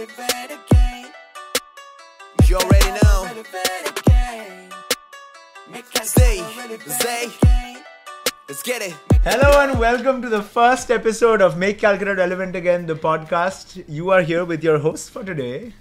relevant again. You already know. Relevant Zay, Zay. Let's get it. Hello and welcome to the first episode of Make Calcutta Relevant Again, the podcast. You are here with your hosts for today.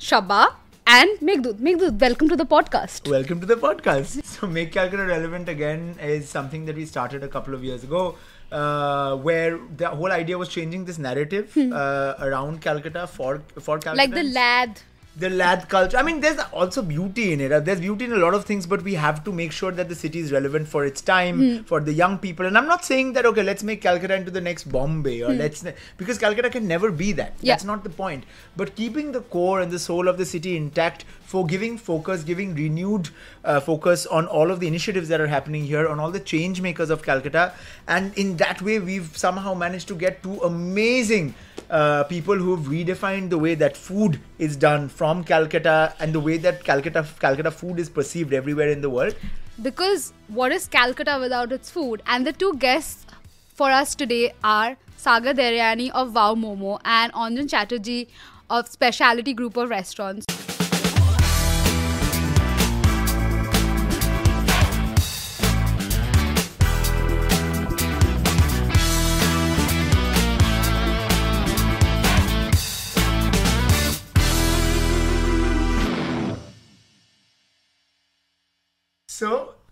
Shabba and Meghdut. Meghdut, welcome to the podcast. Welcome to the podcast. So, Make Calcutta Relevant Again is something that we started a couple of years ago, uh, where the whole idea was changing this narrative uh, around Calcutta for for Calcutta. Hmm. like the lad. The lad culture. I mean, there's also beauty in it. Uh, There's beauty in a lot of things, but we have to make sure that the city is relevant for its time, Hmm. for the young people. And I'm not saying that okay, let's make Calcutta into the next Bombay or let's because Calcutta can never be that. Yeah. That's not the point. But keeping the core and the soul of the city intact, for giving focus, giving renewed uh, focus on all of the initiatives that are happening here, on all the change makers of Calcutta, and in that way, we've somehow managed to get two amazing uh, people who've redefined the way that food is done from Calcutta and the way that Calcutta Calcutta food is perceived everywhere in the world. Because what is Calcutta without its food? And the two guests for us today are Sagar Daryani of Wow Momo and Anjan Chatterjee of Speciality Group of Restaurants.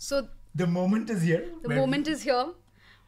So the moment is here. The moment we... is here.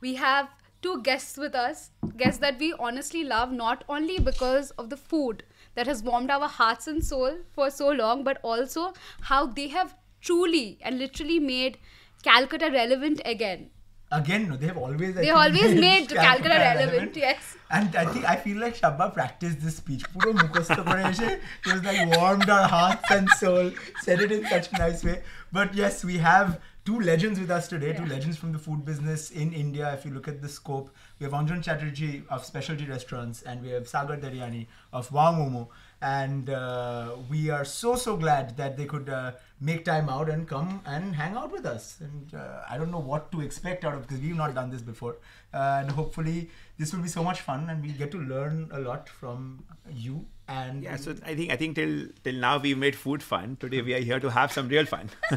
We have two guests with us, guests that we honestly love not only because of the food that has warmed our hearts and soul for so long, but also how they have truly and literally made Calcutta relevant again. Again, no, they have always. They always made, made Calcutta, Calcutta relevant, relevant, yes. And I think I feel like Shabba practiced this speech. Puro mukhasta kore It was like warmed our hearts and soul. Said it in such a nice way. But yes, we have two legends with us today. Two legends from the food business in India. If you look at the scope, we have Anjan Chatterjee of Specialty Restaurants, and we have Sagar Daryani of Wow Momo. And uh, we are so so glad that they could uh, make time out and come and hang out with us. And uh, I don't know what to expect out of because we've not done this before. Uh, and hopefully this will be so much fun, and we get to learn a lot from you. And Yeah, so I think I think till till now we've made food fun. Today we are here to have some real fun.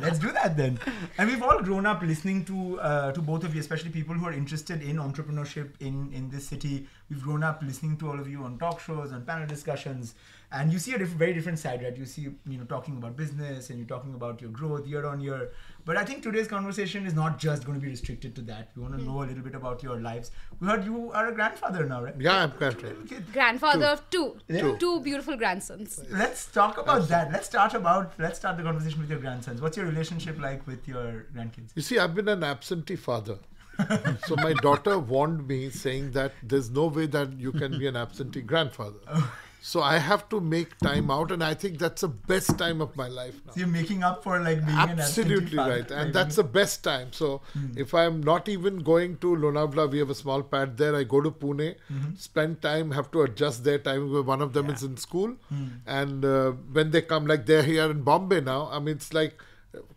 Let's do that then. And we've all grown up listening to uh, to both of you, especially people who are interested in entrepreneurship in in this city. We've grown up listening to all of you on talk shows and panel discussions, and you see a diff- very different side, right? You see, you know, talking about business and you're talking about your growth year on year. But I think today's conversation is not just going to be restricted to that. We want to know a little bit about your lives. We heard you are a grandfather now, right? Yeah, I'm grandfather. Okay, Grandfather of two, Two. two beautiful grandsons. Let's talk about that. Let's start about let's start the conversation with your grandsons. What's your relationship like with your grandkids? You see, I've been an absentee father. so my daughter warned me saying that there's no way that you can be an absentee grandfather. So I have to make time out, and I think that's the best time of my life now. So you're making up for like being an Absolutely father, right, and that's the best time. So if I'm not even going to Lonavala, we have a small pad there. I go to Pune, spend time, have to adjust their time. where One of them is in school, and uh, when they come, like they're here in Bombay now. I mean, it's like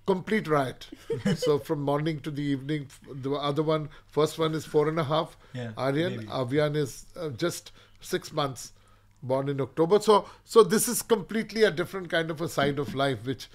complete riot. so from morning to the evening, the other one, first one is four and a half. Yeah, Aryan. Avian is uh, just six months born in October. So so this is completely a different kind of a side of life, which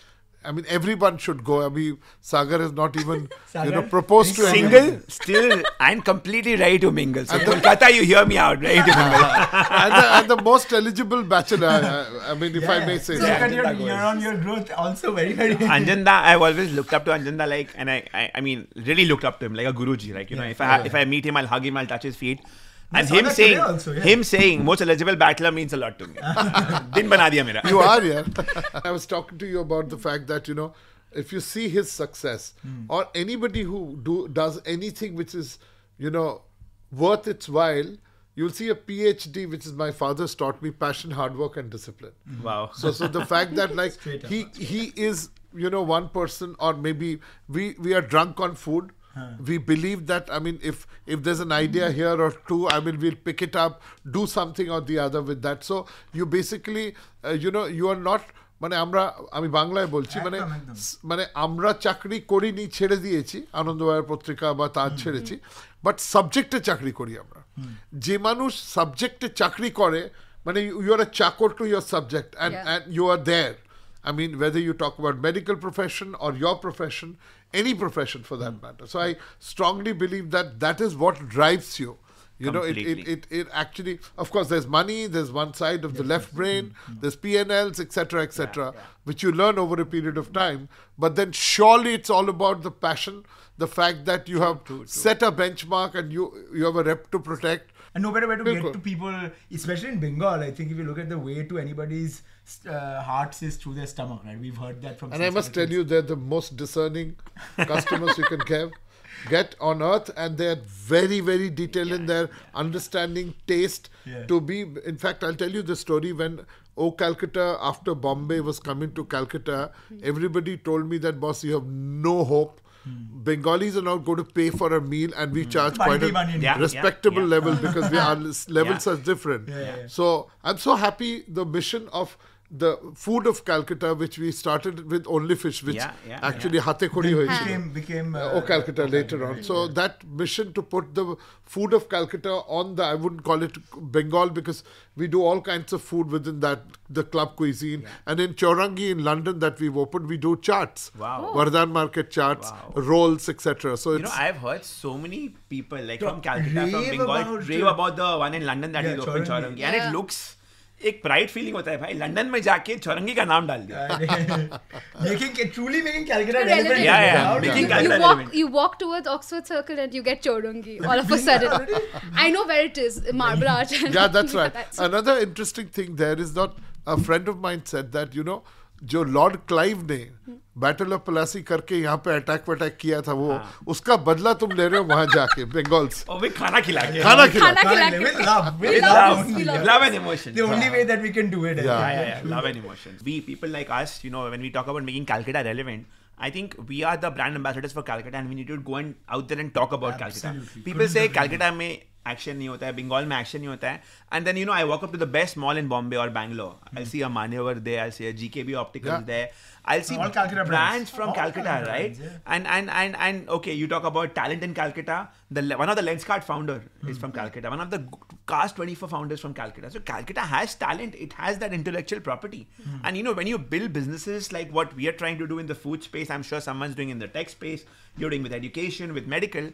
I mean everyone should go. I mean Sagar has not even you know proposed to anyone. Single, still, I'm completely ready to mingle. So Kolkata, you hear me out, ready to mingle. and, the, and the most eligible bachelor. I, I mean, if I may say so so. look at your Anjanda goes. year on year growth also very very Anjanda, I've always looked up to Anjanda like, and I, I, I mean, really looked up to him like a guruji. Like, you know, if I yeah. if I meet him, I'll hug him, I'll touch his feet. And him saying, also, yeah. him saying, most eligible bachelor means a lot to me. Din bana diya mera. you are, yeah. I was talking to you about the fact that you know, if you see his success, or anybody who do does anything which is, you know, worth its while, you'll see a PhD, which is my father's taught me: passion, hard work, and discipline. Wow. So, so the fact that like Straight up. he he is you know one person or maybe we we are drunk on food We believe that I mean if if there's an idea here or two, I mean we'll pick it up, do something or the other with that. So you basically uh, you know you are not মানে আমরা আমি বাংলায় বলছি মানে একদম, একদম। স- মানে আমরা চাকরি করিনি ছেড়ে দিয়েছি আনন্দবাজার পত্রিকা বা তার ছেড়েছি বাট সাবজেক্টে চাকরি করি আমরা যে মানুষ সাবজেক্টে চাকরি করে Mane, you you are a chakor to your subject and, Yeah. and you are there. I mean, whether you talk about medical profession or your profession, any profession for that matter. So I strongly believe that that is what drives you. You know, it, it, it, it actually, of course, there's money, there's one side of the left brain, mm-hmm. Mm-hmm. there's PNLs, etc., etc., which you learn over a period of time. But then surely it's all about the passion, the fact that you have set a benchmark and you you have a rep to protect. And no better way to Bilkul. get to people, especially in Bengal. I think if you look at the way to anybody's uh, hearts is through their stomach, right? We've heard that from. And I must tell circles. you, they're the most discerning customers you can get, get on earth, and they're very, very detailed in their understanding, taste. Yeah. To be, in fact, I'll tell you the story when Oh Calcutta, after Bombay was coming to Calcutta, everybody told me that boss, you have no hope. Bengalis are not going to pay for a meal, and we charge quite a Bandi. Yeah, yeah, respectable yeah. level because we our levels are different. Yeah, yeah. So I'm so happy the mission of the food of Calcutta, which we started with only fish, which Yeah, yeah, actually hate khodi hoyi became became. Uh, Oh, Calcutta later on. So that mission to put the food of Calcutta on the, I wouldn't call it Bengal because we do all kinds of food within that, the club cuisine. And in Chaurangi in London that we've opened, we do charts. Wow. Vardhan Market charts, Wow. rolls, etc. So You it's know, I've heard so many people like from Calcutta, from Bengal, about rave about the one in London that Yeah, is open Chaurangi. Chaurangi, and it looks एक pride feeling होता है भाई London में जाके चौरंगी का नाम डाल दिया। Making truly making Calcutta relevant yeah yeah making Calcutta relevant you walk towards Oxford circle and you get Chowringhee all of a sudden I know where it is Marble Arch yeah that's right another interesting thing there is not a friend of mine said that you know जो Lord Clive ने battle of Plassey करके यहाँ पे attack वटैक किया था वो हाँ। उसका बदला तुम ले रहे हो वहाँ जाके बंगाल से और खाना खिला के। खाना खिला। Love and emotion the only way that we can do it love and emotion we people like us you know when we talk about making Calcutta relevant yeah, yeah, yeah. love and emotions. We people like us, you know, when we talk about making Calcutta relevant, I think we are the brand ambassadors for Calcutta, and we need to go and out there and talk about Calcutta. Absolutely. People Couldn't say agree Calcutta में action नहीं होता है, Bengal में action नहीं होता है, and then you know I walk up to the best mall in Bombay or Bangalore. I'll see a Manyavar there, I'll see a GKB Opticals Yeah. there. I'll see All Calcutta brands. brands from All Calcutta, Calcutta right? brands, yeah. And and and and okay, you talk about talent in Calcutta. The le- one of the Cars24 founders from Calcutta. So Calcutta has talent. It has that intellectual property. Mm. And you know, when you build businesses like what we are trying to do in the food space, I'm sure someone's doing in the tech space, you're doing with education, with medical,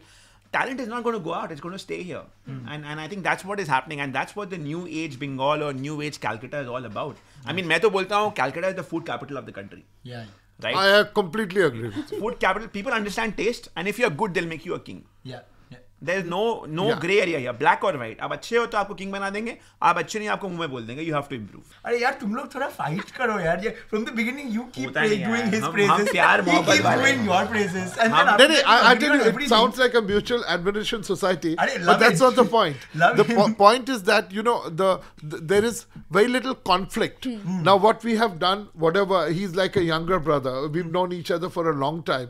talent is not going to go out. It's going to stay here. Mm. And, and I think that's what is happening. And that's what the new age Bengal or new age Calcutta is all about. I mean, I say Calcutta is the food capital of the country. Yeah. Right? I completely agree. food capital. People understand taste. And if you're good, they'll make you a king. Yeah. yeah. there's no no Yeah. gray area here black or white आप अच्छे हो तो आपको king बना देंगे आप अच्छे नहीं आपको मुंह में बोल देंगे you have to improve अरे यार तुम लोग थोड़ा फाइट करो यार ये from the beginning you keep होता नहीं doing यार, his हम- praises हम प्यार he मोहब्बत keeps वाले doing हैं। your praises and हम- then No, after no, that, I, I continue tell you, on it everything. sounds like a mutual admiration society, Arey, but love that's it. not the point. Love the po- it. point is that you know the, the there is very little conflict. Hmm. Now, what we have done, whatever, he's like a younger brother. We've known each other for a long time.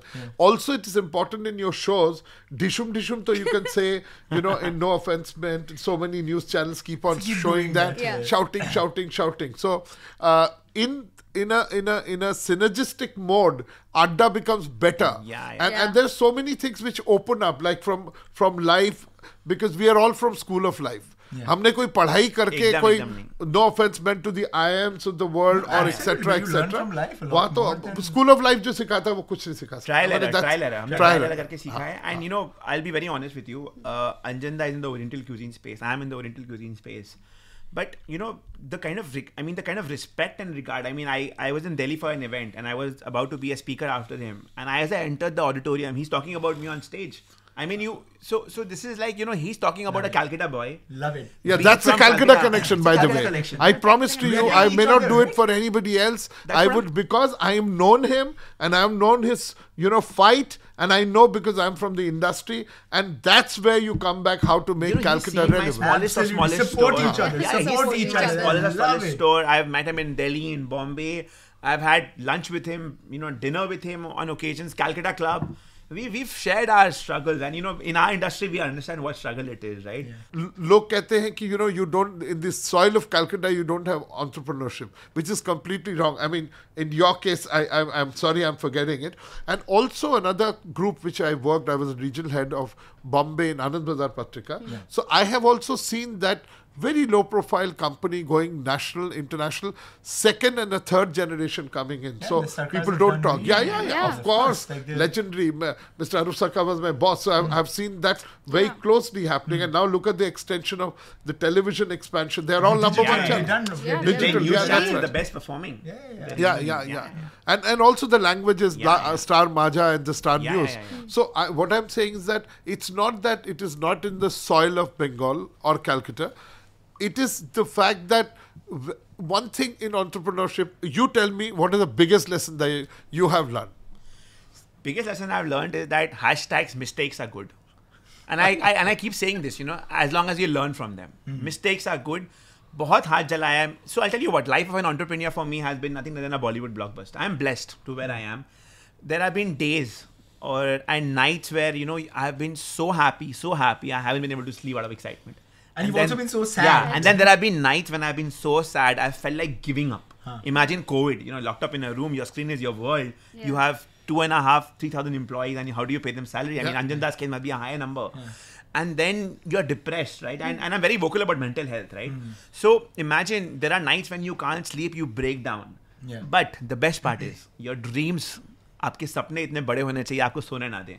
Also, it is important in your shows. Dishum dishum, so you can say, you know, in no offense meant, so many news channels keep on Keep showing that, that, Yeah. shouting, shouting, shouting. So, uh, in in a in a in a synergistic mode, Adda becomes better. Yeah, yeah. And, Yeah. and there's so many things which open up, like from from life, because we are all from school of life. हमने कोई पढ़ाई करके कोई no offence meant to the IIMs of the world और etcetera etcetera वहाँ तो school of life जो सिखाता है वो कुछ नहीं सिखा ट्रायल एरर ट्रायल एरर हमने ट्रायल एरर करके सीखा है and you know I be very honest with you Anjanda is in the oriental cuisine space I am in the oriental cuisine space but you know the kind of i mean the kind of respect and regard i mean i i was in delhi for an event and i was about to be a speaker after him and as i entered the auditorium he's talking about me on stage i mean you so so this is like you know he's talking about a calcutta boy love it Yeah, being that's a Calcutta Calcutta. connection, by a the way. connection. I promise to you, I may not other, do it for anybody else. That's I would I'm- because I am known him and I am known his, you know, fight, and I know because I'm from the industry, and that's where you come back how to make You know, he's Calcutta seen my relevant. smallest of smallest Support store. each other, Yeah, he's support seen each other. Smallest of smallest it. store. I've met him in Delhi, in Bombay. I've had lunch with him, you know, dinner with him on occasions. Calcutta Club We we've shared our struggles, and you know, in our industry, we understand what struggle it is, right? L- लोग कहते हैं कि you know you don't in the soil of Calcutta you don't have entrepreneurship which is completely wrong I mean in your case I, I'm, I'm sorry I'm forgetting it and also another group which I worked I was a regional head of Bombay in Anand Bazar Patrika so I have also seen that very low profile company going national, international, second and a third generation coming in. Yeah, so people don't talk. Yeah, yeah, yeah, Yeah. of Of course. course, Legendary. Mr. Arup Sarkar was my boss, so Mm. I've, I've seen that very closely happening. And now look at the extension of the television expansion. They're all number Digital, one yeah, channels. Yeah, Digital, yeah, that's right. the best performing. Yeah, yeah, Very Yeah, good. yeah, yeah, And and also the languages, Yeah, yeah. Star Majha and the Star Yeah, News. yeah, yeah. So I, what I'm saying is that it's not that it is not in the soil of Bengal or Calcutta It is the fact that w- one thing in entrepreneurship. You tell me what is the biggest lesson that you have learned. biggest lesson I've learned is that hashtags mistakes are good. And I, I and I keep saying this, you know, as long as you learn from them. Mistakes are good. बहुत हाथ जलाया है so I'll tell you what life of an entrepreneur for me has been nothing other than a Bollywood blockbuster I'm blessed to where I am there have been days or and nights where you know I've been so happy so happy I haven't been able to sleep out of excitement And you've also been so sad. yeah and then there have been nights when I've been so sad I felt like giving up imagine COVID you know locked up in a room your screen is your world you Yeah. have two and a half, three thousand employees, and how do you pay them salary? I mean, Yeah. Anjan Das case might be a higher number. And then you're depressed, right? And, and I'm very vocal about mental health, right? So imagine there are nights when you can't sleep, you break down. Yeah. But the best part is your dreams, आपके सपने इतने बड़े होने चाहिए आपको सोने ना दें.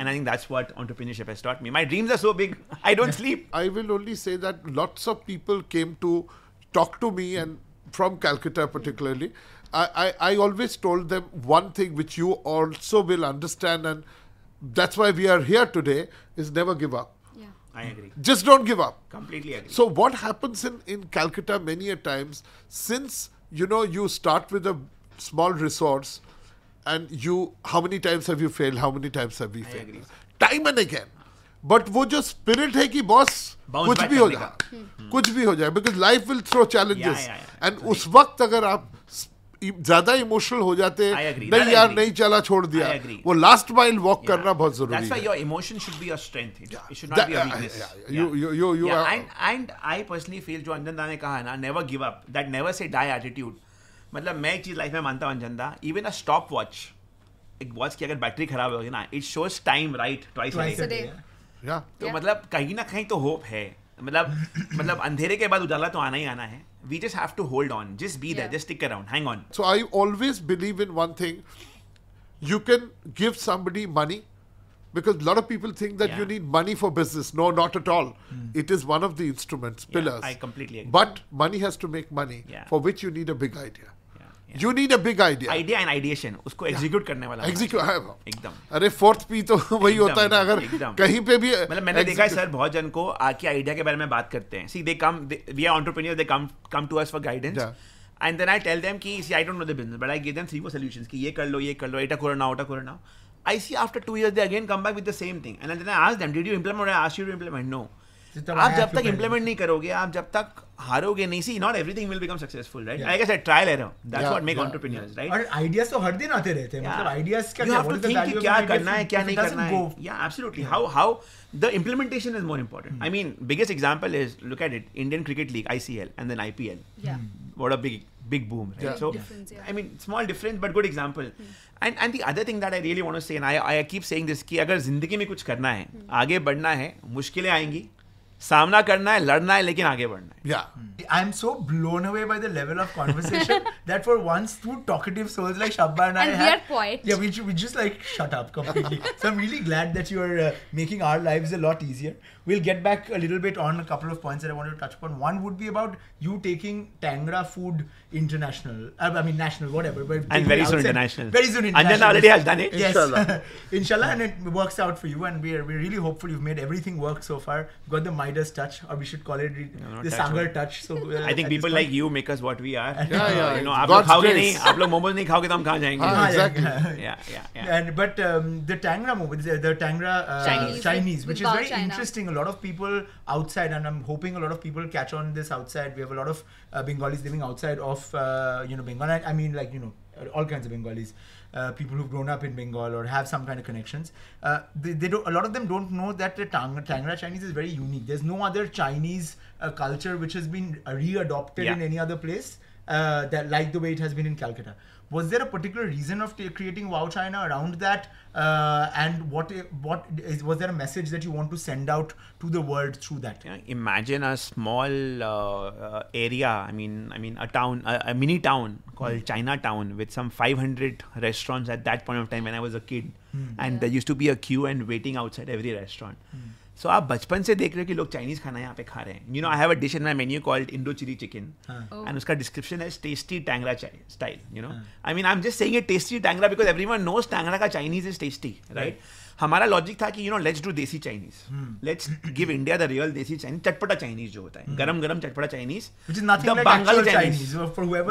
and I think that's what entrepreneurship has taught me. My dreams are so big, I don't sleep. I will only say that lots of people came to talk to me and from Calcutta particularly. I, I, I always told them one thing which you also will understand and that's why we are here today is never give up. Yeah. I agree. Just don't give up. Completely agree. So what happens in, in Calcutta many a times, since you know you start with a small resource and you how many times have you fail how many times have we fail time and again but वो जो spirit है कि boss हम्म। कुछ भी हो जाए। कुछ भी हो जाए। Because life will throw challenges and उस वक्त अगर आप ज़्यादा इमोशनल हो जाते नहीं यार नहीं चला छोड़ दिया। वो लास्ट माइल वॉक करना बहुत ज़रूरी है। Your emotion should be your strength it should not be your weakness you you you and and I personally feel जो अंजन दा ने कहा ना never give up that never say die attitude मतलब मैं एक चीज़ लाइफ में मानता हूँ अंजन दा even a stop watch एक वॉच की अगर बैटरी खराब होगी ना a a day. day. या तो मतलब कहीं ना कहीं तो होप है मतलब मतलब अंधेरे के बाद उजाला तो आना ही आना है we just have to hold on just be there Yeah. Just stick around hang on So I always believe in one thing. You can give somebody money because a lot of people think that yeah. you need money for business. No, not at all. mm. It is one of the instruments, pillars. yeah, I completely agree. But money has to make money, Yeah. for which you need a big idea. You need a big idea. Idea and ideation उसको execute करने वाला होना Execute. एकदम। अरे fourth P तो वही होता है ना अगर कहीं पे भी मतलब मैंने देखा है सर बहुत जन को आके आइडिया के बारे में बात करते हैं। See they come we are entrepreneur they come come to us for guidance and then I tell them कि see I don't know the business but I give them three four solutions कि ये कर लो ये कर लो एटा करो ना ओटा करो ना। I see after two years they again come back with the same thing and then I ask them did you implement I ask you to implement no आप जब तक इंप्लीमेंट नहीं करोगे आप जब तक हारोगे नहीं see not everything will become successful right I guess I try ले रहा हूँ that's what make entrepreneurs right और आइडियाज़ तो हर दिन आते रहते हैं मतलब आइडियाज़ का क्या बोलते हैं कि क्या करना है क्या नहीं करना है. Yeah absolutely how how the implementation is more important I mean biggest example is look at it Indian Cricket League ICL and then IPL what a big big boom right? Yeah. so yeah. i mean small difference but good example. Hmm. and and the other thing that i really want to say and i i keep saying this ki agar zindagi mein kuch karna hai hmm. aage badhna hai मुश्किलें आएँगी सामना करना है लड़ना है लेकिन आगे बढ़ना है Yeah. I'm so blown away by the level of conversation that for once two talkative souls like Shabba and, I And we have- are quiet. Yeah, we, we just like shut up completely. so I'm really glad that you're uh, making our lives a lot easier. We'll get back a little bit on a couple of points that I wanted to touch upon. One would be about you taking Tangra Food international. Uh, I mean national, whatever. But taking very soon international. Very soon Anjanda international. already has done it. Yes. Inshallah. Inshallah, and it works out for you. And we're, we're really hopeful you've made everything work so far. You've got the Midas touch, or we should call it re- not the touch, Sagar touch. So uh, I think at people this like point- you make us what we are Yeah, yeah, you know it's आप लोग God's खाओगे grace. नहीं आप लोग मोमोज नहीं खाओगे तो हम कहाँ जाएंगे हाँ, exactly. yeah yeah yeah And but um, the Tangra movie, the, the Tangra uh, Chinese, Chinese, with- which with is Bao very China. interesting. A lot of people outside, and I'm hoping a lot of people catch on this outside. We have a lot of uh, Bengalis living outside of uh, you know Bengal. I, I mean, like you know, all kinds of Bengalis. Uh, people who've grown up in Bengal or have some kind of connections. Uh, they, they don't. A lot of them don't know that the Tang, Tangra Chinese is very unique. There's no other Chinese uh, culture which has been uh, readopted Yeah. in any other place. Uh, that like the way it has been in Calcutta. Was there a particular reason of creating Wow China around that? Uh, and what i- what is was there a message that you want to send out to the world through that? Yeah, imagine a small uh, uh, area. I mean, I mean, a town, a, a mini town called Chinatown with some 500 restaurants at that point of time when I was a kid, and there used to be a queue and waiting outside every restaurant. So आप बचपन से देख रहे हो कि लोग Chinese खाना यहाँ पे खा रहे हैं। You know I have a dish in my menu called Indo chilli chicken and उसका डिस्क्रिप्शन है tasty Tangra style you know I mean I am just saying it tasty Tangra because everyone knows Tangra का Chinese is tasty right हमारा logic था कि you know let's do desi Chinese let's give India the real desi Chinese चटपटा Chinese जो होता है गरम गरम चटपटा Chinese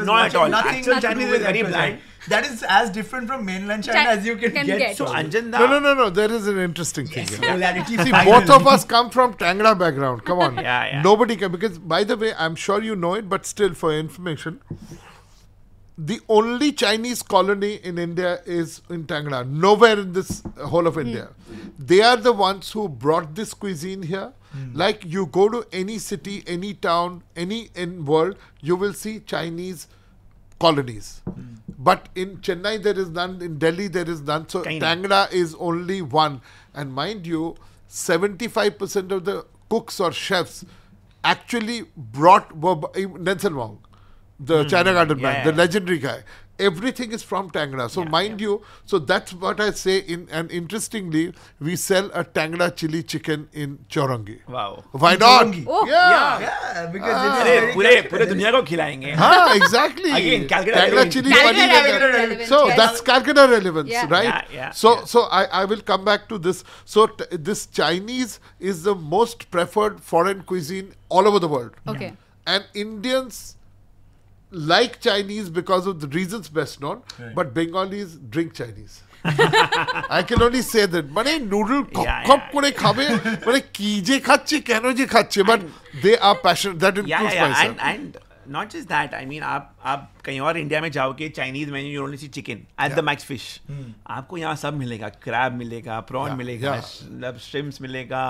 uh, Actual to do Chinese with is very actual bland. Chinese. That is as different from mainland China Chi- as you can, can get. get. So. Anjanda, No, no, no, no. There is an interesting thing. here. Similarity See, both of us come from Tangra background. Come on. Yeah, yeah. Nobody can because by the way, I'm sure you know it, but still for information, the only Chinese colony in India is in Tangra. Nowhere in this whole of hmm. India. They are the ones who brought this cuisine here. Hmm. Like you go to any city, any town, any in world, you will see Chinese colonies. Hmm. But in Chennai there is none. In Delhi there is none. So of. Tangra is only one. And mind you, 75% of the cooks or chefs actually brought were Nelson Wang, the mm. China Garden yeah. man, the legendary guy. Everything is from Tangra. So yeah, mind yeah. you, so that's what I say. In and interestingly, we sell a Tangra chili chicken in Chorangi. Wow. Why not? Oh. Yeah. yeah. because ah. it's pure pure dunya ko khilayenge. Ah, exactly. Again, Tangra chili Calcutta So that's Calcutta relevance, right? Yeah, so so I, I will come back to this. So t- this Chinese is the most preferred foreign cuisine all over the world. Okay. And Indians like Chinese because of the reasons best known, but Bengalis drink Chinese. I can only say that. But a noodle cup kore khabe, but a kije khachi, keno. But they are passionate. That includes yeah, yeah. And, not just that. I mean, आप आप कहीं और India में जाओगे Chinese menu you only see chicken at the max fish आपको यहाँ सब मिलेगा क्रैब मिलेगा प्रॉन मिलेगा मतलब श्रिम्स मिलेगा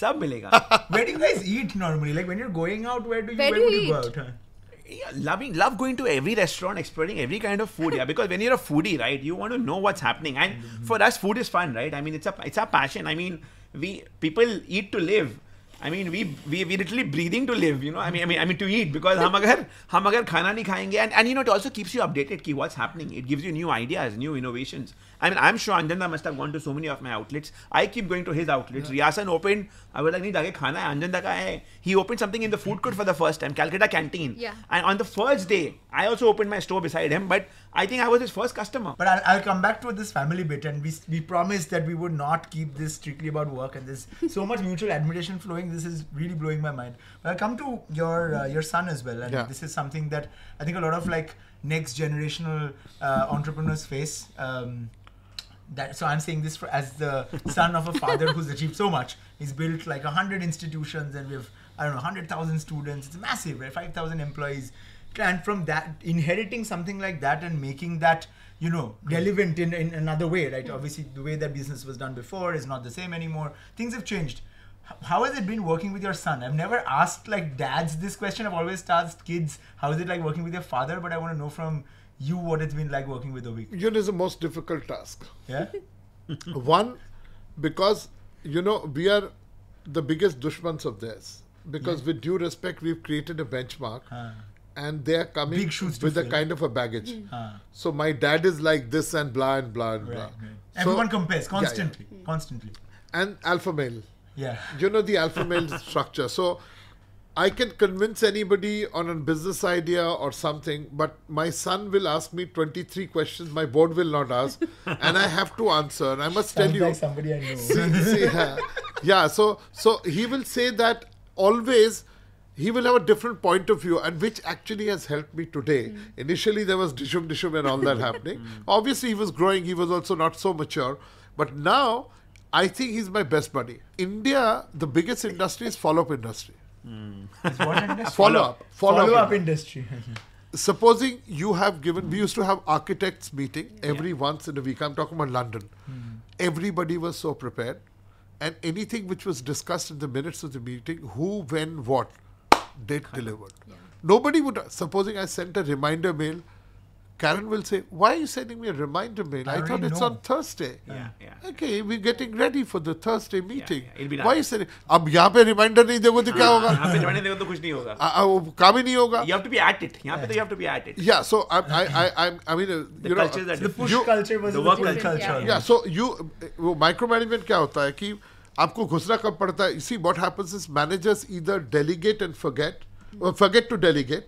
सब मिलेगा where do you guys eat normally like when you are going out where do you where do you go out would you you go eat? out? Huh? Yeah, loving love going to every restaurant exploring every kind of food yeah because when you're a foodie right you want to know what's happening and for us food is fun right i mean it's a it's our passion i mean we people eat to live I mean, we we we literally breathing to live, you know. I mean, I mean, I mean to eat because हम अगर हम अगर खाना नहीं खाएंगे and and you know it also keeps you updated कि what's happening. It gives you new ideas, new innovations. I mean, I'm sure Anjanda must have gone to so many of my outlets. I keep going to his outlets. Yeah. Riasan opened, I was like, Nahi, khana hai, Anjanda ka hai. He opened something in the food court for the first time, Calcutta Canteen. Yeah. And on the first day, I also opened my store beside him, but I think I was his first customer. But I'll, I'll come back to this family bit, and we, we promised that we would not keep this strictly about work, and there's so much mutual admiration flowing. This is really blowing my mind. But I'll come to your, uh, your son as well, and yeah. this is something that I think a lot of like, next generational uh, entrepreneurs face. Um, that so I'm saying this for, as the son of a father who's achieved so much. He's built like a hundred institutions, and we have I don't know hundred thousand students. It's massive, right? Five thousand employees, and from that inheriting something like that and making that you know relevant in, in another way, right? Obviously, the way that business was done before is not the same anymore. Things have changed. How has it been working with your son? I've never asked like dads this question. I've always asked kids, how is it like working with your father? But I want to know from you what it's been like working with Avik. You know, is the most difficult task. Yeah. One, because you know we are the biggest dushmans of theirs. Because with due respect, we've created a benchmark, and they are coming with a kind of a baggage. Ah. So my dad is like this and blah and blah and Right, blah. right. So- Everyone compares Yeah, yeah. constantly, constantly. And alpha male. Yeah. You know the alpha male structure. So I can convince anybody on a business idea or something, but my son will ask me 23 questions. My board will not ask, and I have to answer. And I must tell you, like somebody I know. see, see, yeah. yeah so so he will say that always he will have a different point of view and which actually has helped me today hmm. initially there was dishum dishum and all that happening hmm. obviously he was growing he was also not so mature but now i think he's my best buddy. India the biggest industry is follow-up industry. Hmm. It's what industry? follow-up. Follow-up, Follow-up industry. supposing you have given we used to have architects meeting every once in a week. I'm talking about london. Hmm. Everybody was so prepared. And anything which was discussed in the minutes of the meeting who when what did delivered. Nobody would. Supposing I sent a reminder mail, Karen will say, "Why are you sending me a reminder mail? I I, thought already it's know." on Thursday." Yeah, yeah. Okay, we're getting ready for the Thursday meeting. yeah, it'll be Why are you nice. sending? अब यहाँ पे reminder नहीं दोगे तो क्या होगा? यहाँ पे जमाने देखो तो कुछ नहीं होगा आ- आ, वो काम ही नहीं होगा. you have to be at it यहाँ पे तो you have to be at it Yeah, so I, I, I, I'm- I mean, uh, the you know, cultures are The push different You- culture versus the the, work pull culture, culture. yeah, so you वो micro management क्या होता है कि आपको घुसना कब पड़ता है see what happens is managers either delegate and forget forget to delegate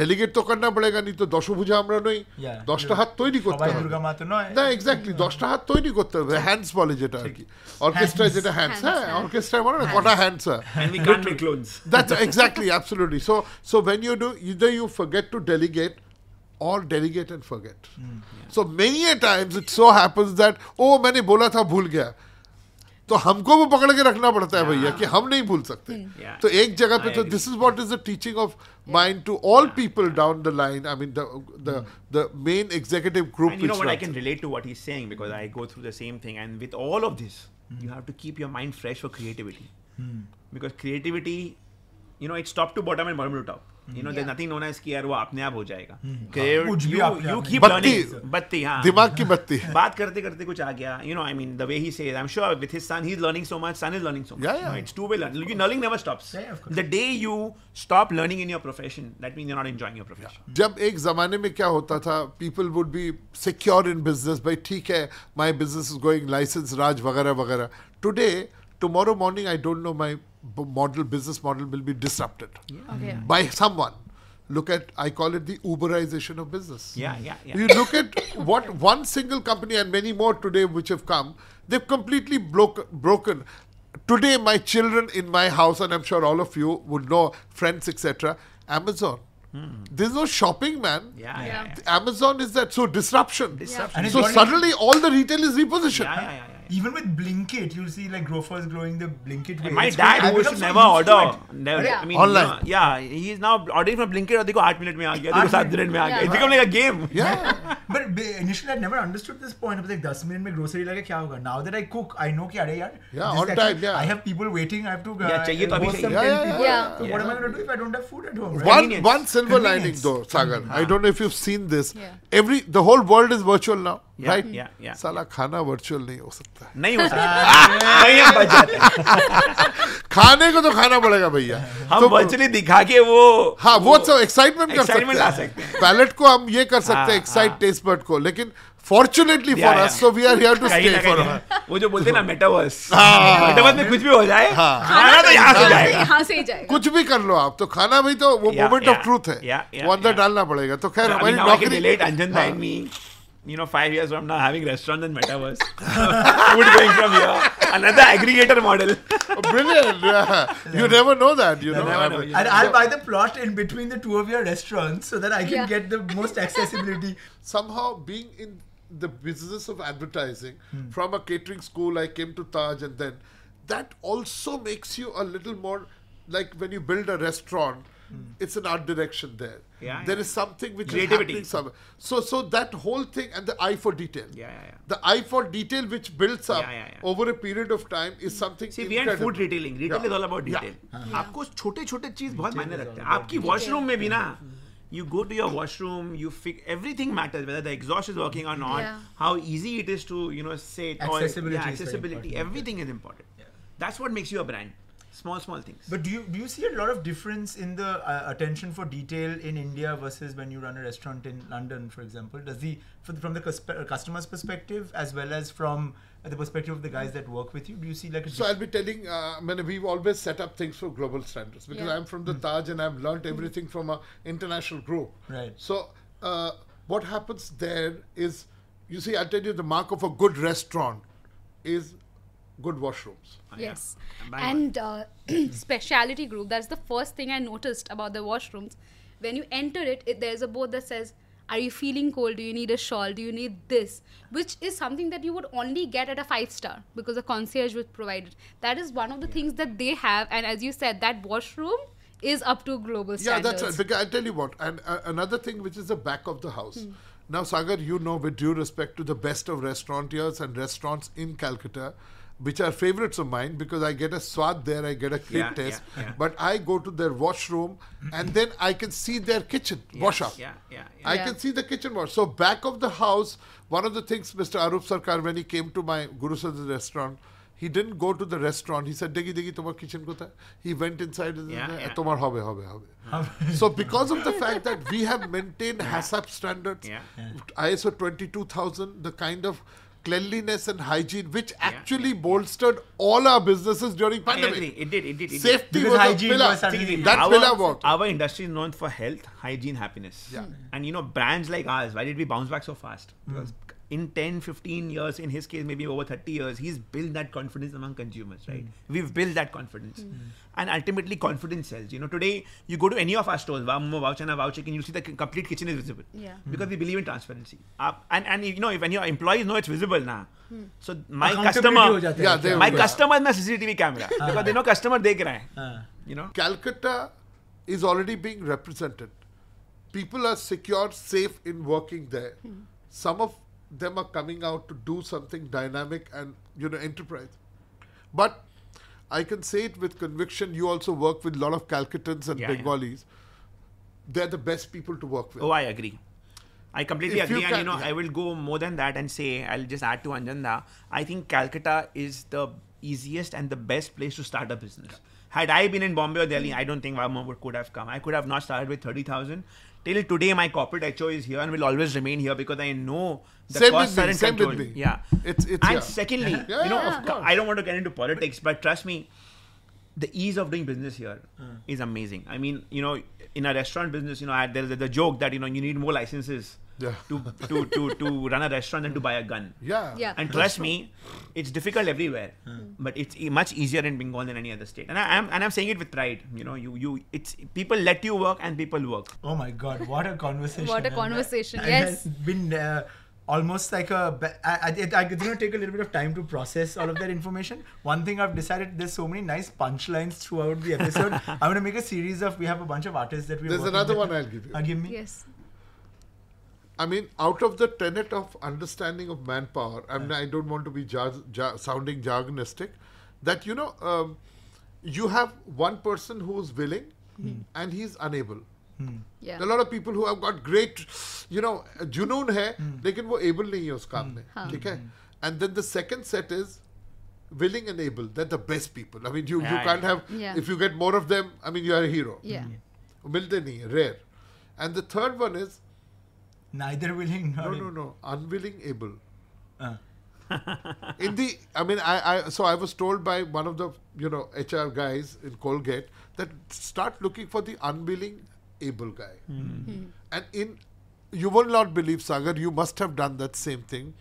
delegate তো করনা পড়েগা নি তো দশ বুঝা আমরা নই Yeah. দশটা হাত তৈরি করতে সবাই হবে দুর্গা মা তো নয় না এক্স্যাক্টলি দশটা হাত তৈরি করতে হবে হ্যান্ডস বলে যেটা আর কি অর্কেস্ট্রায় যেটা হ্যান্ডস হ্যাঁ অর্কেস্ট্রায় বলে না কটা হ্যান্ডস হয় and we can't make clones That's exactly, absolutely. So, so when you do, either you forget to delegate or delegate and forget. So many a times it so happens that oh मैंने बोला था भूल गया तो हमको वो पकड़ के रखना पड़ता है भैया कि हम नहीं भूल सकते। तो एक जगह पे तो this is what is the teaching of mind to all people down the line I mean the the main executive group you know what I can relate to what he is saying because I go through the same thing and with all of this you have to keep your mind fresh for creativity because creativity you know it's top to bottom and bottom to top you know there nothing known as कि यार वो अपने आप हो जाएगा। कुछ भी you keep बत्ती बत्ती हाँ। दिमाग की बत्ती। बात करते करते कुछ आ गया। You know I mean the way he says I am sure with his son he is learning so much son is learning so much it's two way learn learning learning never stops the day you stop learning in your profession that mean you are not enjoying your profession जब एक जमाने में क्या होता था people would be secure in business भाई ठीक है my business is going licence raj वगैरह वगैरह। Today tomorrow morning i don't know my model, business model will be disrupted okay. Mm. by someone. Look at, I call it the Uberization of business. Yeah, yeah, yeah. You look at what one single company and many more today which have come, they've completely broke broken. Today, my children in my house, and I'm sure all of you would know, friends, etc., Amazon. Hmm. There's no shopping, man. Yeah, yeah. yeah, Amazon is that so disruption. Disruption. So suddenly all the retail is repositioned. Yeah, yeah, yeah, Even with Blinkit, you'll see like grocers growing the Blinkit way. My It's dad I've used to never to order. Never, Yeah. I mean, Online. know, yeah, he's now ordering from Blinkit और देखो आठ minute में आ गया देखो सात minute. Minute में आ गया Yeah. it's become like a game yeah But initially, I never understood this point. I was like, 10 minute में grocery लगे क्या होगा? Now that I cook, I know कि अरे यार, Yeah, on time, yeah. I have people waiting. I have to. Uh, Yeah, चाहिए तो अभी host चाहिए. Yeah, yeah, yeah, So yeah. what am I going to do if I don't have food at home? Right? one one silver lining though sagar i don't know if you've seen this Yeah. every the whole world is virtual now Yeah, right? yeah, yeah. साला खाना virtual नहीं हो सकता है। नहीं हो सकता। हैं। खाने को तो खाना पड़ेगा भैया। हम तो- वर्चुअली दिखा के वो हाँ वो तो एक्साइटमेंट कर सकते हैं। पैलेट को हम ये कर सकते हाँ, हैं एक्साइट हाँ। टेस्ट बर्ड को। लेकिन fortunately Yeah, for yeah. Us so we are here to stay for वो जो बोलते हैं ना मेटावर्स हाँ। मेटावर्स में कुछ भी हो जाए हाँ। खाना तो यहाँ से जाएगा। यहाँ से ही जाएगा। कुछ भी कर लो आप तो खाना भी तो वो मोमेंट ऑफ़ ट्रूथ है। वो अंदर डालना पड़ेगा। तो खैर हमारी नौकरी relate Anjan हाँ. and me. You know, five years from now, having restaurants in metaverse, food going from here, another aggregator model. brilliant yeah. you never know that you know never know. I mean, And I'll buy the plot in between the two of your restaurants so that I can Yeah. get the most accessibility. somehow being in the business of advertising Hmm. from a catering school i came to taj and then that also makes you a little more like when you build a restaurant it's an art direction there Hmm. Yeah, There yeah. is something which Creativity. is happening somewhere so so that whole thing and the eye for detail Yeah, yeah, yeah. the eye for detail which builds up Yeah, yeah, yeah. over a period of time is something See, we are in incredible. food retailing. Retail Yeah. is all about Yeah. detail. आपको छोटे छोटे चीज बहुत मायने रखते हैं आपकी washroom में भी ना you go to your washroom you fix everything matters whether the exhaust is working or not Yeah. how easy it is to you know say it or- Accessibility yeah, is very accessibility important. everything is important that's what makes you a brand small small things But do you do you see a lot of difference in the uh, attention for detail in India versus when you run a restaurant in London, for example? Does the for the- from the cusp- uh, customer's perspective as well as from uh, the perspective of the guys that work with you, do you see like a So I'll be telling, uh, I mean, we've always set up things for global standards because Yeah. I'm from the Taj and I've learnt everything from a international group. Right. So uh, what happens there is, you see, I'll tell you the mark of a good restaurant is good washrooms. Yes. Bang And uh, speciality group, that's the first thing I noticed about the washrooms. When you enter it, it there's a board that says, Are you feeling cold? Do you need a shawl? Do you need this? Which is something that you would only get at a five star because the concierge would provide it. That is one of the things that they have. And as you said, that washroom is up to global standards. Yeah, that's right. Because I'll tell you what, and uh, another thing which is the back of the house. Now, Sagar, you know, with due respect to the best of restaurateurs and restaurants in Calcutta, which are favorites of mine because I get a swat there, I get a clean Yeah, taste. yeah, yeah. But I go to their washroom and then I can see their kitchen wash up. Yeah, yeah, yeah. I Yeah. can see the kitchen wash. So back of the house, one of the things Mr. Arup Sarkar, when he came to my Guru Sadh's restaurant, he didn't go to the restaurant. He said, Degi, Degi, tomar kitchen kotha? He went inside and Yeah, said, yeah. tomar hobe, hobe, hobe. so because of the fact that we have maintained HACCP standards, Yeah. ISO 22000, the kind of cleanliness and hygiene which actually bolstered all our businesses during I pandemic. agree. It did. It did. It. Safety was a hygiene pillar. was that our, pillar worked. Our industry is known for health, hygiene, happiness. Yeah. And you know, brands like ours, why did we bounce back so fast? Because hmm in 10, 15 years, in his case, maybe over 30 years, he's built that confidence among consumers, right? Mm. We've built that confidence. Mm. And ultimately, confidence sells. You know, today, you go to any of our stores, Vamo, Wow China, Vouchikin, you see the complete kitchen is visible. Yeah. Because hmm. we believe in transparency. Uh, and, and, you know, if your employees know it's visible now, hmm. so my customer, yeah, my customer is my CCTV camera. because they know customer dekh raha hai. You know? Calcutta is already being represented. People are secure, safe in working there. Hmm. Some of them are coming out to do something dynamic and you know enterprise. But I can say it with conviction. You also work with a lot of Calcuttans and Yeah, yeah. Bengalis. They're the best people to work with. Oh, I agree. I completely If you agree. and you know, yeah. I will go more than that and say, I'll just add to Anjanda. I think Calcutta is the easiest and the best place to start a business. Had I been in Bombay or Delhi, I don't think would could have come. I could have not started with 30,000. Till today, my corporate HO is here and will always remain here because I know the Same with costs are me, in same with me. Yeah. It's- it's- and yeah. secondly, Yeah, you know, yeah, of of course, course. I don't want to get into politics, but trust me, the ease of doing business here is amazing. I mean, you know, in a restaurant business, you know, there's the joke that you know you need more licenses Yeah. to, to to to run a restaurant than to buy a gun. Yeah. Yeah. And trust me, it's difficult everywhere, but it's e- much easier in Bengal than any other state. And I, am and I'm saying it with pride. You know, you you it's people let you work and people work. Oh my god, what a conversation. What a conversation, and yes. It's been uh, almost like a. ba- I, I, it- I, it's going to take a little bit of time to process all of that information. One thing I've decided there's so many nice punchlines throughout the episode. I'm going to make a series of. We have a bunch of artists that we There's another one I'll give you. Uh, give me. Yes. I mean, out of the tenet of understanding of manpower, I mean, I don't want to be jar- jar- sounding jargonistic, that you know, um, you have one person who's willing and he's unable. Yeah. There are a lot of people who have got great, you know, जुनून है, लेकिन वो able नहीं है उस काम में, ठीक है? And then the second set is willing and able. They're the best people. I mean, you, you Yeah, can't yeah. have, Yeah. if you get more of them, I mean, you are a hero. Yeah. मिलते नहीं है, rare. And the third one is, Neither willing nor. no, no, no, unwilling, able. Uh, in the i mean I, I so i was told by one of the you know hr guys in colgate that start looking for the unwilling able guy. Hmm. Hmm. And in you will not believe sagar you must have done that same thing.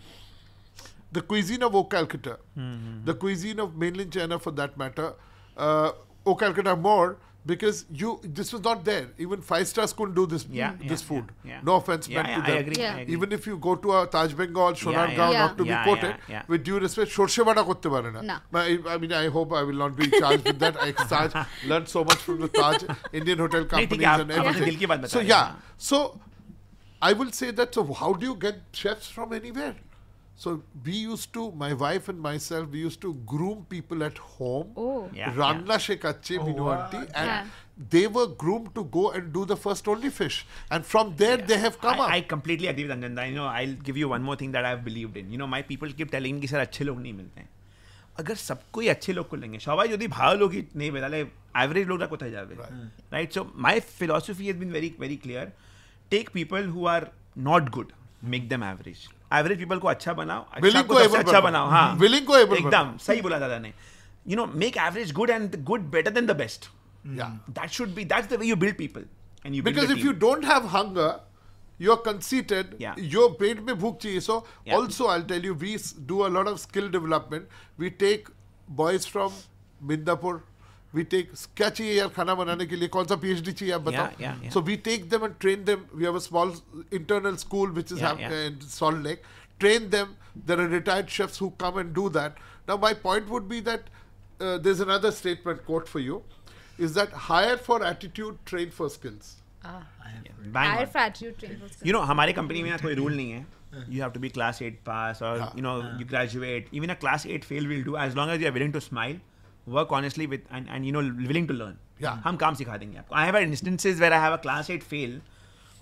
The cuisine of O Calcutta, hmm, the cuisine of mainland China for that matter, uh, O Calcutta more because you this was not there. Even five stars couldn't do this yeah, this yeah, food. Yeah, no offense meant to them. Agree, agree. Even if you go to a Taj Bengal, Sonargaon, not to be quoted, with due respect, সর্ষেবাটা করতে I mean, I hope I will not be charged with that. I Taj learned so much from the Taj Indian hotel companies and everything. So yeah, so I will say that. So how do you get chefs from anywhere? So we used to, my wife and myself, we used to groom people at home. Oh. Yeah, রান্না শেখাচ্ছে Oh, Minu what? aunty, and Yeah. they were groomed to go and do the first only fish. And from there they have come I, up. I completely agree with Anjanda. You know, I'll give you one more thing that I've believed in. You know, my people keep telling me कि sir अच्छे लोग नहीं मिलते हैं अगर सबको ही अच्छे लोग को लेंगे সবাই যদি ভালো লোক নেই তাহলে অ্যাভারেজ লোকরা কোথায় যাবে right so my philosophy has been very very clear take people who are not good make them average average people को अच्छा बनाओ अच्छा को को अच्छा बनाओ। हाँ को एकदम सही बोला दादा ने you know make average good and good better then the best yeah. that should be that's the way you build people and you build Because a if team. you you're conceited. Yeah. Your पेट में भूख चाहिए. So Yeah. also I'll tell you, we do a lot of skill development. We take boys from Mindapur. We take क्या चाहिए यार खाना बनाने के लिए कौन सा PhD चाहिए आप बताओ. Yeah, yeah, yeah. So we take them and train them. We have a small internal school which is Yeah, hap- yeah. in Salt Lake. Train them. There are retired chefs who come and do that. Now my point would be that uh, there's another statement quote for you, is that hire for attitude, train for skills. Bang Higher on. fratricide train was You know, हमारे company में कोई rule नहीं है. You have to be class 8 pass or you know you graduate. Even a class 8 fail will do as long as you are willing to smile, work honestly with and, and you know willing to learn yeah hum kaam sikha i have had instances where i have a class 8 fail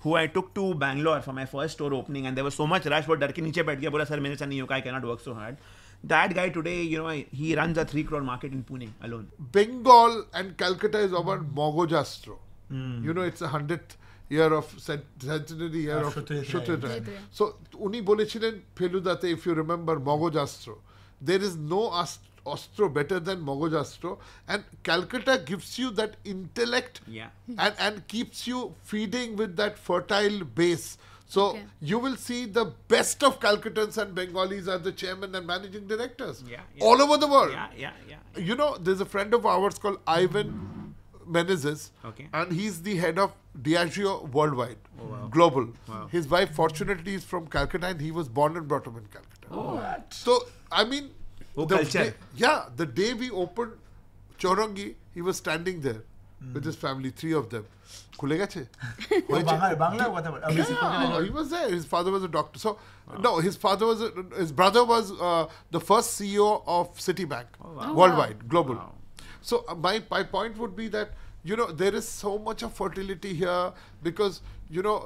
who I took to Bangalore for my first store opening, and there was so much rush, for डर के नीचे बैठ गया बोला sir मेरे से that guy today, you know, he runs a three crore market in Pune alone. Bengal and Calcutta is about Mogojastro. Mm. You know, it's a hundredth year of centenary year of Shutrita. So, Uni bolechilen Feludate, if you remember Mogojastro, there is no astro ostro better than Mogojastro and Calcutta gives you that intellect Yeah. and and keeps you feeding with that fertile base so Okay. you will see the best of Calcuttans and Bengalis are the chairman and managing directors Yeah, yeah. all over the world Yeah, yeah, yeah. you know, there's a friend of ours called Ivan Menezes, Okay. and he's the head of Diageo worldwide, Oh, global. His wife, fortunately, is from Calcutta, and he was born and brought up in Calcutta. What? So, I mean, Oh, the culture. day- yeah, the day we opened Chorangi, he was standing there with his family, three of them. খুলে গেছে ও বাংলা বাংলা কথা বল আমি yeah, he was there. His father was a doctor. So no, his father was a, his brother was uh, the first CEO of Citibank worldwide, global. So uh, my my point would be that you know there is so much of fertility here because you know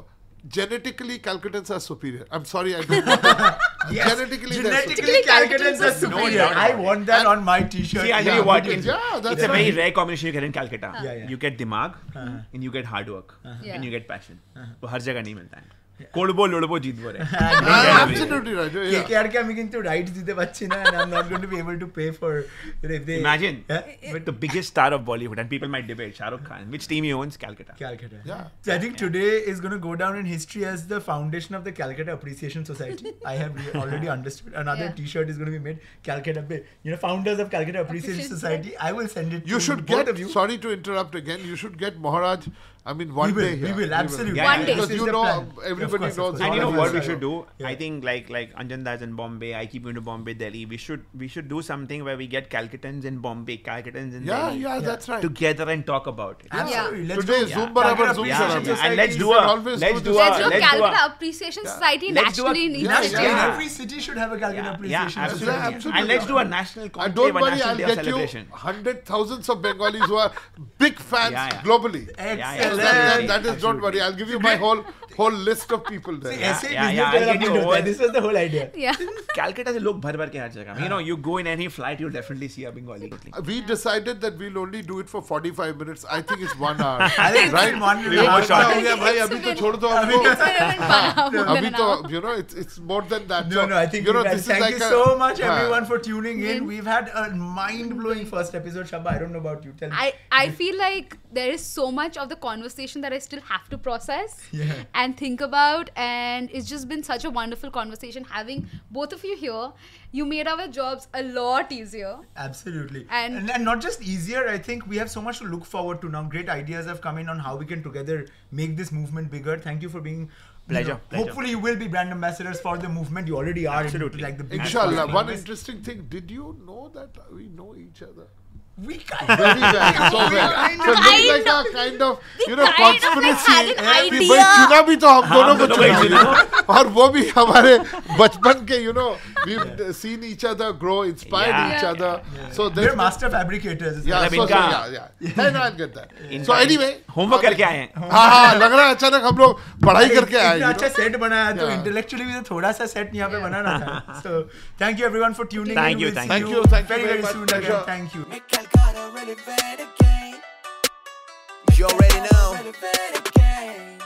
genetically Calcuttans are superior. I'm sorry, I don't. want to- Yes. Genetically, Genetically, calculants are superior, are superior. No, I want that and on my t-shirt. See, I tell Yeah, you what. in- yeah, that's it's a very rare combination you get in Calcutta. Yeah, yeah. You get dimag and you get hard work Yeah. and you get passion. वो हर जगह नहीं मिलता है. করবো লড়বো জিতবো রে। Absolutely right KKR কে আমি কিন্তু রাইটস দিতে পারছি না and I am not going to be able to pay for if they imagine but the which team he owns? Calcutta. Calcutta. Yeah. So i think today is going to go down in history as the foundation of the calcutta appreciation society. I have already understood. Another yeah. t-shirt is going to be made calcutta you know founders of calcutta appreciation society. I will send it you should get you. sorry to interrupt again. You should get maharaj I mean, one we will. day here. We will absolutely. Yeah, One day. Because you know, plan. Uh, everybody Of course, knows. And you know what we should do? Yeah. I think like like Anjan Das in Bombay. I keep going to Bombay, Delhi. We should we should do something where we get Calcuttans in Bombay, Calcuttans in Yeah, Delhi yeah, yeah, that's right. together and talk about it. Absolutely. Let's Today, do Zoom Calcutta barabar, Zoom Appreciation barabar. Yeah, and let's Society. do You a let's do do a Let's do let's Calcutta a Appreciation Society Let's do a- nationally in each Yeah, state. Every city should have a Calcutta Appreciation yeah, absolutely. Society. And let's do a national And conclave, don't worry, I'll get you celebration. hundred thousands of Bengalis who are big fans Yeah, yeah. globally that, that is, don't worry. I'll give you my whole whole list of people there. See, yeah. This was the whole idea. Yeah. Calcutta से लोग भर भर के हर You know, you go in any flight, you'll definitely see a Bengali. Uh, we decided that we'll only do it for 45 minutes. I think it's one hour. right one hour short हो गया भाई. अभी तो छोड़ दो हमको. अभी तो you know it's it's more than that. No no, I think you know this is like. Thank you so much everyone for tuning in. We've had a mind blowing first episode. Shabba, I don't know about you. Tell me. I I feel like there is so much of the con that I still have to process Yeah. and think about. And it's just been such a wonderful conversation having both of you here. You made our jobs a lot easier. Absolutely. And- and, and not just easier, I think we have so much to look forward to now. Great ideas have come in on how we can together make this movement bigger. Thank you for being. you Pleasure, know, pleasure. Hopefully, you will be brand ambassadors for the movement. You already are. in, Absolutely. Like the big Inshallah. One interesting thing. Did you know that we know each other? we can't. Very bad. so bad. So looks like a kind of you know conspiracy. भाई चुना भी तो हम दोनों हाँ, को हाँ, हाँ, चुना और वो भी हमारे बचपन के you know we seen each other grow inspired each other so they are master fabricators yeah so yeah yeah I know get that so anyway homework करके आए हैं। हाँ हाँ लग रहा है अचानक हम लोग पढ़ाई करके आए हैं अच्छा सेट बनाया तो इंटेलेक्चुअली भी तो थोड़ा सा सेट यहाँ पे बनाना था। So thank you everyone for tuning in thank you thank you thank you very very soon again thank you much. soon again you Make Calcutta relevant again. You already know.